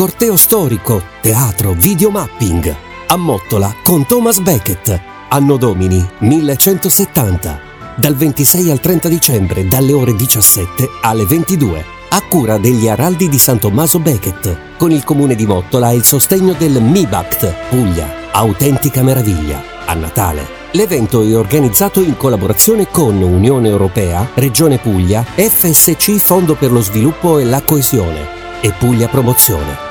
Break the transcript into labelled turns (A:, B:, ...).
A: corteo storico, teatro, videomapping. A Mottola con Thomas Beckett. Anno Domini 1170. Dal 26 al 30 dicembre, dalle ore 17 alle 22. A cura degli Araldi di San Tommaso Beckett, con il comune di Mottola e il sostegno del MIBACT Puglia. Autentica meraviglia. A Natale. L'evento è organizzato in collaborazione con Unione Europea, Regione Puglia, FSC Fondo per lo Sviluppo e la Coesione e Puglia Promozione.